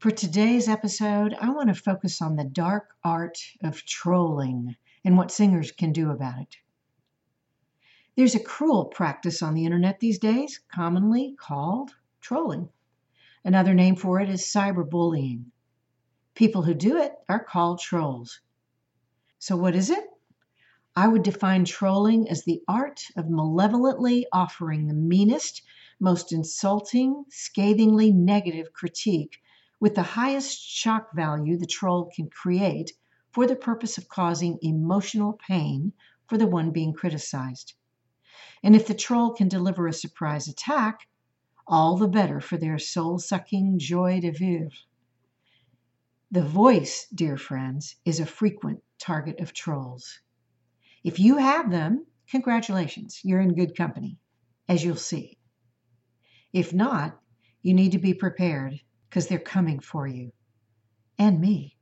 For today's episode, I want to focus on the dark art of trolling and what singers can do about it. There's a cruel practice on the internet these days, commonly called trolling. Another name for it is cyberbullying. People who do it are called trolls. So, what is it? I would define trolling as the art of malevolently offering the meanest, most insulting, scathingly negative critique with the highest shock value the troll can create for the purpose of causing emotional pain for the one being criticized. And if the troll can deliver a surprise attack, all the better for their soul sucking joie de vivre. The voice, dear friends, is a frequent target of trolls. If you have them, congratulations, you're in good company, as you'll see. If not, you need to be prepared because they're coming for you and me.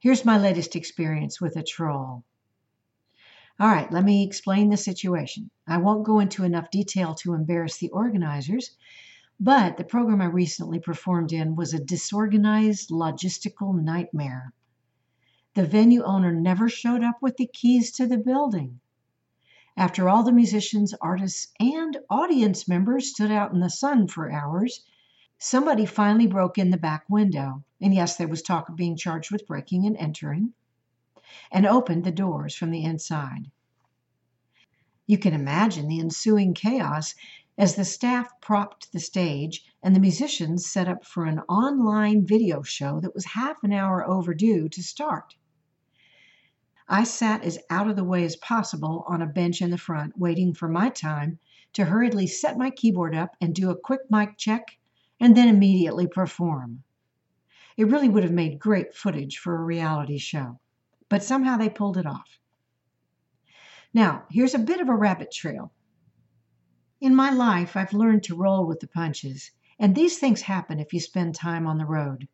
Here's my latest experience with a troll. All right, let me explain the situation. I won't go into enough detail to embarrass the organizers, but the program I recently performed in was a disorganized logistical nightmare. The venue owner never showed up with the keys to the building. After all the musicians, artists, and audience members stood out in the sun for hours, Somebody finally broke in the back window, and yes, there was talk of being charged with breaking and entering, and opened the doors from the inside. You can imagine the ensuing chaos as the staff propped the stage and the musicians set up for an online video show that was half an hour overdue to start. I sat as out of the way as possible on a bench in the front, waiting for my time to hurriedly set my keyboard up and do a quick mic check and then immediately perform. It really would have made great footage for a reality show, but somehow they pulled it off. Now, here's a bit of a rabbit trail. In my life, I've learned to roll with the punches, and these things happen if you spend time on the road.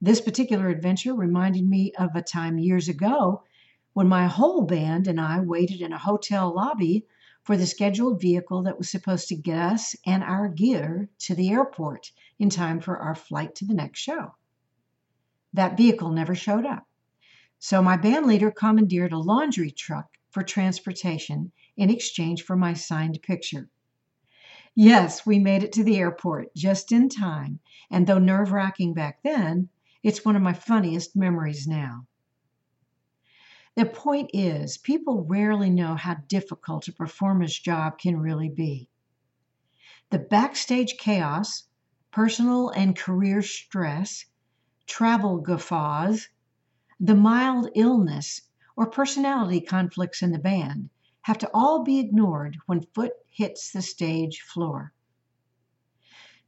This particular adventure reminded me of a time years ago when my whole band and I waited in a hotel lobby for the scheduled vehicle that was supposed to get us and our gear to the airport in time for our flight to the next show. That vehicle never showed up. So my band leader commandeered a laundry truck for transportation in exchange for my signed picture. Yes, we made it to the airport just in time, and though nerve wracking back then, it's one of my funniest memories now. The point is, people rarely know how difficult a performer's job can really be. The backstage chaos, personal and career stress, travel guffaws, the mild illness, or personality conflicts in the band have to all be ignored when foot hits the stage floor.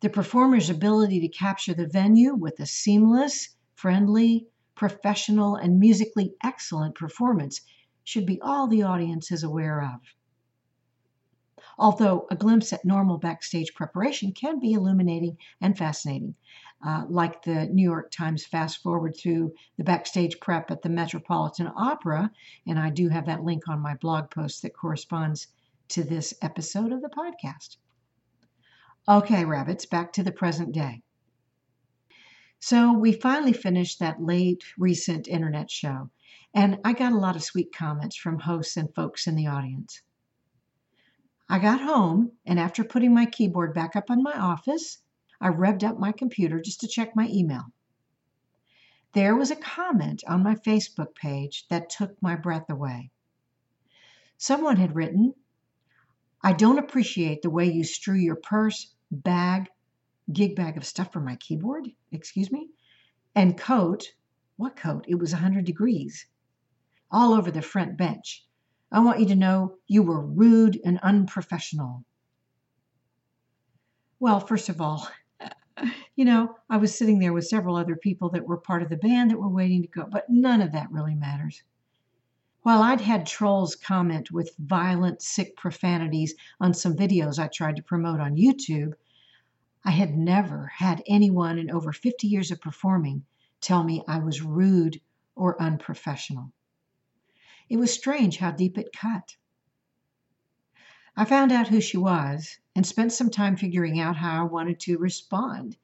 The performer's ability to capture the venue with a seamless, friendly, professional, and musically excellent performance should be all the audience is aware of. Although a glimpse at normal backstage preparation can be illuminating and fascinating, uh, like the New York Times fast forward through the backstage prep at the Metropolitan Opera, and I do have that link on my blog post that corresponds to this episode of the podcast. Okay, rabbits, back to the present day. So we finally finished that late recent internet show, and I got a lot of sweet comments from hosts and folks in the audience. I got home, and after putting my keyboard back up in my office, I revved up my computer just to check my email. There was a comment on my Facebook page that took my breath away. Someone had written, I don't appreciate the way you strew your purse, bag, gig bag of stuff for my keyboard, excuse me, and coat. What coat? It was 100 degrees. All over the front bench. I want you to know you were rude and unprofessional. Well, first of all, you know, I was sitting there with several other people that were part of the band that were waiting to go, but none of that really matters. While I'd had trolls comment with violent, sick profanities on some videos I tried to promote on YouTube, I had never had anyone in over 50 years of performing tell me I was rude or unprofessional. It was strange how deep it cut. I found out who she was and spent some time figuring out how I wanted to respond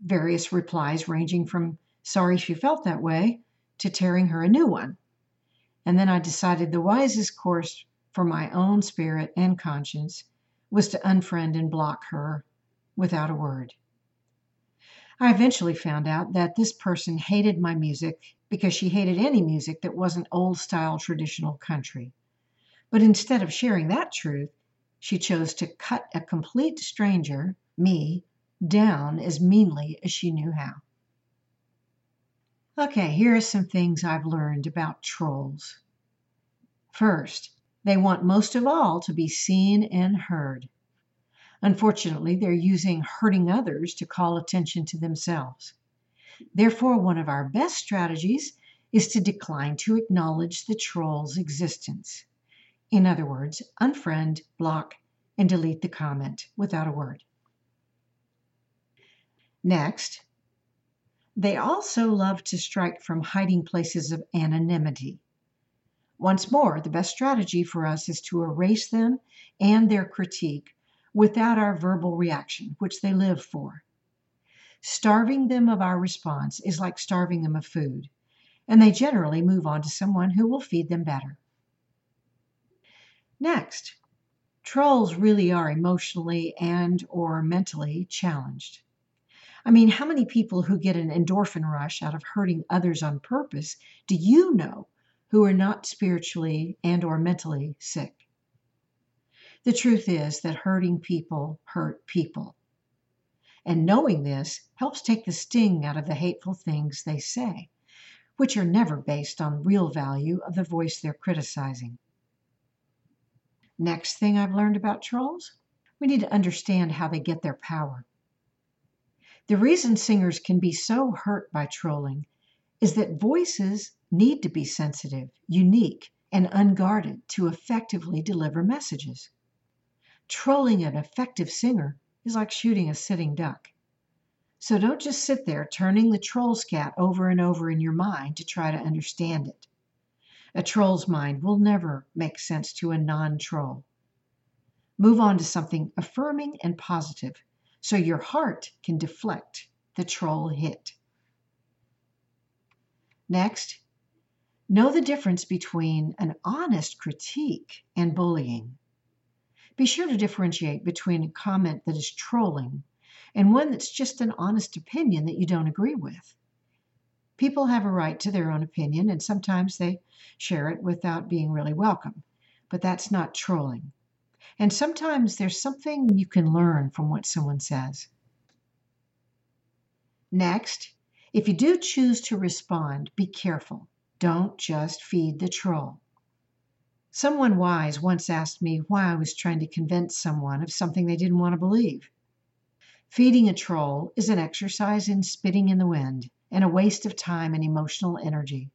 various replies ranging from sorry she felt that way to tearing her a new one. And then I decided the wisest course for my own spirit and conscience was to unfriend and block her without a word. I eventually found out that this person hated my music because she hated any music that wasn't old style traditional country. But instead of sharing that truth, she chose to cut a complete stranger, me, down as meanly as she knew how. Okay, here are some things I've learned about trolls. First, they want most of all to be seen and heard. Unfortunately, they're using hurting others to call attention to themselves. Therefore, one of our best strategies is to decline to acknowledge the troll's existence. In other words, unfriend, block, and delete the comment without a word. Next, they also love to strike from hiding places of anonymity. Once more, the best strategy for us is to erase them and their critique without our verbal reaction, which they live for. Starving them of our response is like starving them of food, and they generally move on to someone who will feed them better. Next, trolls really are emotionally and or mentally challenged. I mean, how many people who get an endorphin rush out of hurting others on purpose do you know who are not spiritually and or mentally sick? The truth is that hurting people hurt people. And knowing this helps take the sting out of the hateful things they say, which are never based on real value of the voice they're criticizing. Next thing I've learned about trolls we need to understand how they get their power. The reason singers can be so hurt by trolling is that voices need to be sensitive, unique, and unguarded to effectively deliver messages. Trolling an effective singer is like shooting a sitting duck. So don't just sit there turning the troll scat over and over in your mind to try to understand it. A troll's mind will never make sense to a non troll. Move on to something affirming and positive so your heart can deflect the troll hit. Next, know the difference between an honest critique and bullying. Be sure to differentiate between a comment that is trolling and one that's just an honest opinion that you don't agree with. People have a right to their own opinion, and sometimes they share it without being really welcome. But that's not trolling. And sometimes there's something you can learn from what someone says. Next, if you do choose to respond, be careful. Don't just feed the troll. Someone wise once asked me why I was trying to convince someone of something they didn't want to believe. Feeding a troll is an exercise in spitting in the wind and a waste of time and emotional energy.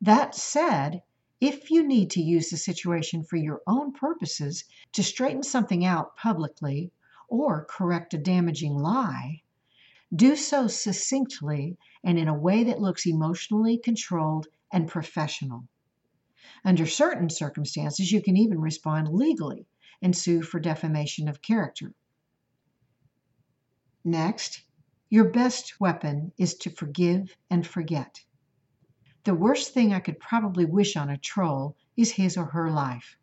That said, if you need to use the situation for your own purposes to straighten something out publicly or correct a damaging lie, do so succinctly and in a way that looks emotionally controlled and professional. Under certain circumstances, you can even respond legally and sue for defamation of character. Next, your best weapon is to forgive and forget. The worst thing I could probably wish on a troll is his or her life.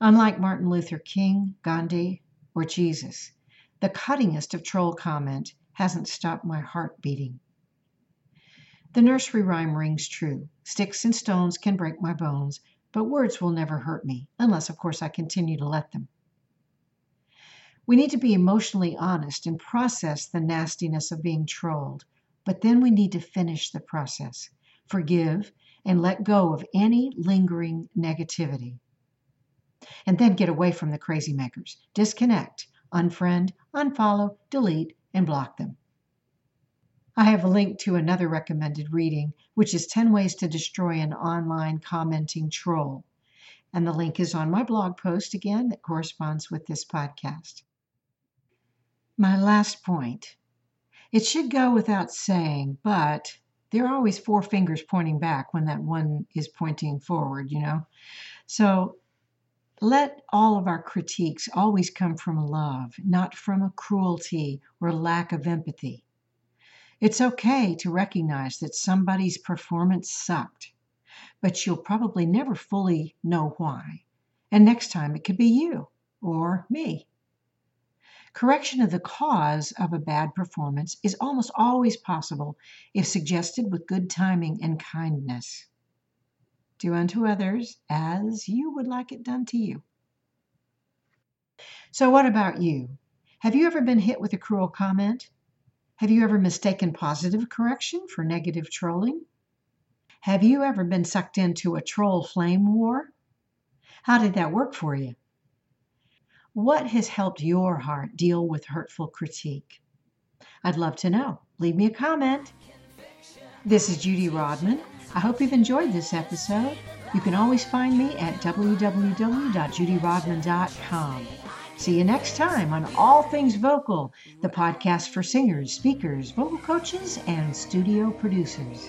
Unlike Martin Luther King, Gandhi, or Jesus, the cuttingest of troll comment hasn't stopped my heart beating. The nursery rhyme rings true. Sticks and stones can break my bones, but words will never hurt me, unless, of course, I continue to let them. We need to be emotionally honest and process the nastiness of being trolled, but then we need to finish the process, forgive, and let go of any lingering negativity. And then get away from the crazy makers. Disconnect, unfriend, unfollow, delete, and block them. I have a link to another recommended reading, which is 10 Ways to Destroy an Online Commenting Troll. And the link is on my blog post again that corresponds with this podcast. My last point. It should go without saying, but there are always four fingers pointing back when that one is pointing forward, you know? So Let all of our critiques always come from love, not from a cruelty or lack of empathy. It's okay to recognize that somebody's performance sucked, but you'll probably never fully know why. And next time it could be you or me. Correction of the cause of a bad performance is almost always possible if suggested with good timing and kindness. Do unto others as you would like it done to you. So, what about you? Have you ever been hit with a cruel comment? Have you ever mistaken positive correction for negative trolling? Have you ever been sucked into a troll flame war? How did that work for you? What has helped your heart deal with hurtful critique? I'd love to know. Leave me a comment. This is Judy Rodman. I hope you've enjoyed this episode. You can always find me at www.judyrodman.com. See you next time on All Things Vocal, the podcast for singers, speakers, vocal coaches, and studio producers.